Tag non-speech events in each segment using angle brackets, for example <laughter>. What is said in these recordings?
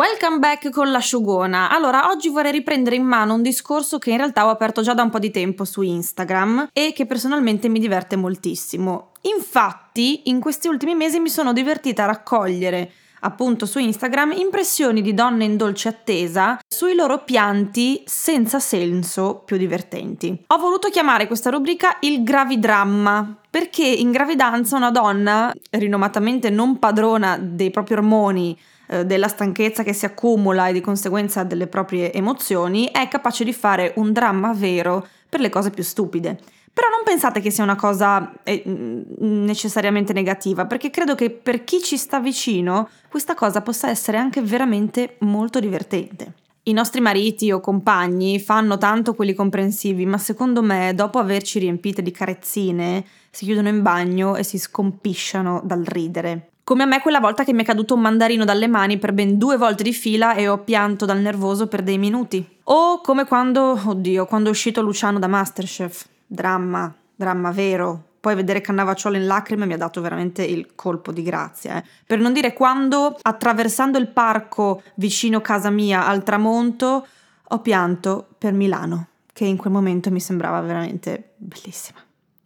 Welcome back con l'asciugona. Allora, oggi vorrei riprendere in mano un discorso che in realtà ho aperto già da un po' di tempo su Instagram e che personalmente mi diverte moltissimo. Infatti, in questi ultimi mesi mi sono divertita a raccogliere appunto su Instagram impressioni di donne in dolce attesa sui loro pianti senza senso più divertenti. Ho voluto chiamare questa rubrica il gravidramma perché in gravidanza una donna, rinomatamente non padrona dei propri ormoni, eh, della stanchezza che si accumula e di conseguenza delle proprie emozioni, è capace di fare un dramma vero per le cose più stupide. Però non pensate che sia una cosa eh, necessariamente negativa, perché credo che per chi ci sta vicino questa cosa possa essere anche veramente molto divertente. I nostri mariti o compagni fanno tanto quelli comprensivi, ma secondo me, dopo averci riempite di carezzine, si chiudono in bagno e si scompisciano dal ridere. Come a me quella volta che mi è caduto un mandarino dalle mani per ben due volte di fila e ho pianto dal nervoso per dei minuti. O come quando, oddio, quando è uscito Luciano da Masterchef. Dramma, dramma vero. Poi vedere Cannavacciolo in lacrime mi ha dato veramente il colpo di grazia. Eh. Per non dire quando, attraversando il parco vicino casa mia al tramonto, ho pianto per Milano, che in quel momento mi sembrava veramente bellissima.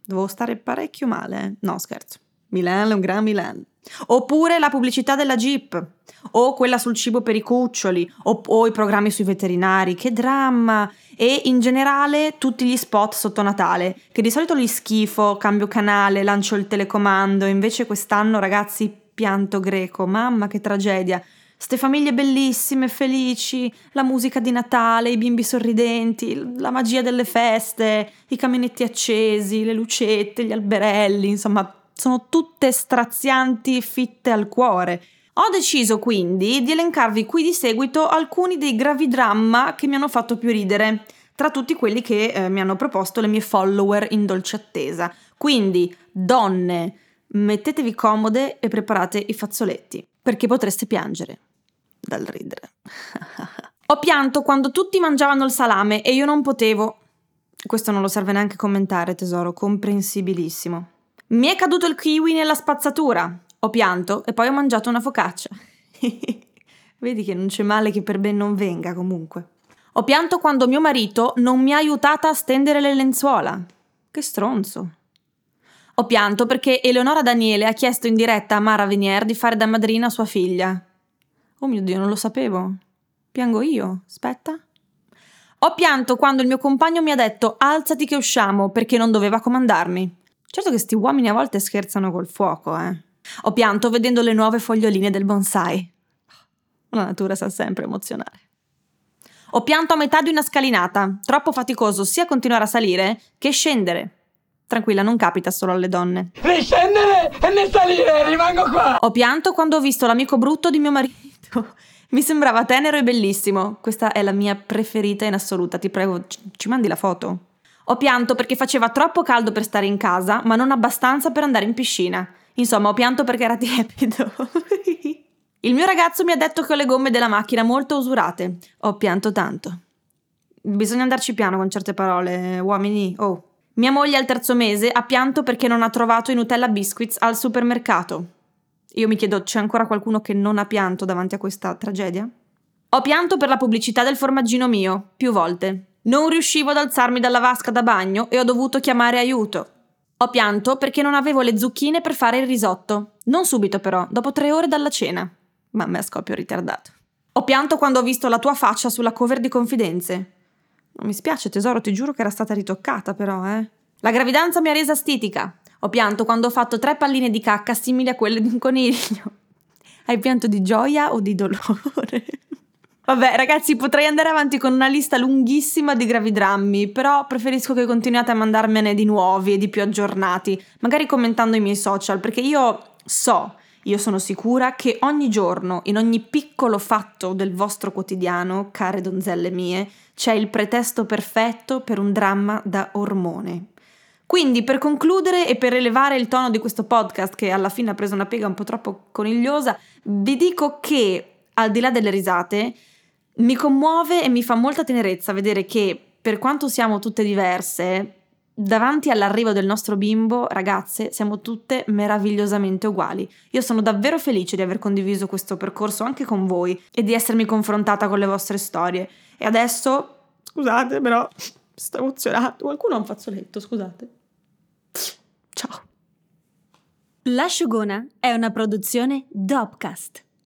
Dovevo stare parecchio male, eh? No, scherzo. Milan un gran Milan. Oppure la pubblicità della Jeep, o quella sul cibo per i cuccioli, o, o, i programmi sui veterinari, che dramma! E in generale tutti gli spot sotto Natale, che di solito li schifo, cambio canale, lancio il telecomando, invece quest'anno ragazzi pianto greco, mamma che tragedia! Ste famiglie bellissime, felici, la musica di Natale, i bimbi sorridenti, la magia delle feste, i caminetti accesi, le lucette, gli alberelli, insomma sono tutte strazianti fitte al cuore. Ho deciso quindi di elencarvi qui di seguito alcuni dei gravi dramma che mi hanno fatto più ridere, tra tutti quelli che eh, mi hanno proposto le mie follower in dolce attesa. Quindi, donne, mettetevi comode e preparate i fazzoletti, perché potreste piangere dal ridere. <laughs> Ho pianto quando tutti mangiavano il salame e io non potevo. Questo non lo serve neanche commentare, tesoro, comprensibilissimo. Mi è caduto il kiwi nella spazzatura. Ho pianto e poi ho mangiato una focaccia. <laughs> Vedi che non c'è male che per ben non venga comunque. Ho pianto quando mio marito non mi ha aiutata a stendere le lenzuola. Che stronzo. Ho pianto perché Eleonora Daniele ha chiesto in diretta a Mara Venier di fare da madrina a sua figlia. Oh mio Dio, non lo sapevo. Piango io? Aspetta. Ho pianto quando il mio compagno mi ha detto alzati che usciamo perché non doveva comandarmi. Certo che sti uomini a volte scherzano col fuoco, eh. Ho pianto vedendo le nuove foglioline del bonsai. La natura sa sempre emozionare. Ho pianto a metà di una scalinata, troppo faticoso sia continuare a salire che scendere. Tranquilla, non capita solo alle donne. Né scendere e né salire, rimango qua! Ho pianto quando ho visto l'amico brutto di mio marito. Mi sembrava tenero e bellissimo. Questa è la mia preferita in assoluta, ti prego, ci mandi la foto? Ho pianto perché faceva troppo caldo per stare in casa, ma non abbastanza per andare in piscina. Insomma, ho pianto perché era <laughs> tiepido. Il mio ragazzo mi ha detto che ho le gomme della macchina molto usurate. Ho pianto tanto. Bisogna andarci piano con certe parole, uomini. Oh. Mia moglie al terzo mese ha pianto perché non ha trovato i Nutella Biscuits al supermercato. Io mi chiedo, c'è ancora qualcuno che non ha pianto davanti a questa tragedia? Ho pianto per la pubblicità del formaggino mio, più volte. Non riuscivo ad alzarmi dalla vasca da bagno e ho dovuto chiamare aiuto. Ho pianto perché non avevo le zucchine per fare il risotto. Non subito però, dopo tre ore dalla cena. Mamma, scoppio ritardato. Ho pianto quando ho visto la tua faccia sulla cover di Confidenze. Non mi spiace tesoro, ti giuro che era stata ritoccata però, eh. La gravidanza mi ha resa stitica. Ho pianto quando ho fatto tre palline di cacca simili a quelle di un coniglio. <laughs> Hai pianto di gioia o di dolore? Vabbè, ragazzi, potrei andare avanti con una lista lunghissima di gravidrammi, però preferisco che continuiate a mandarmene di nuovi e di più aggiornati, magari commentando i miei social, perché io so, io sono sicura che ogni giorno, in ogni piccolo fatto del vostro quotidiano, care donzelle mie, c'è il pretesto perfetto per un dramma da ormone. Quindi, per concludere e per elevare il tono di questo podcast, che alla fine ha preso una piega un po' troppo conigliosa, vi dico che, al di là delle risate, mi commuove e mi fa molta tenerezza vedere che, per quanto siamo tutte diverse, davanti all'arrivo del nostro bimbo, ragazze, siamo tutte meravigliosamente uguali. Io sono davvero felice di aver condiviso questo percorso anche con voi e di essermi confrontata con le vostre storie. E adesso, scusate, però sto emozionando. Qualcuno ha un fazzoletto, scusate. Ciao. L'asciugona è una produzione Dopcast.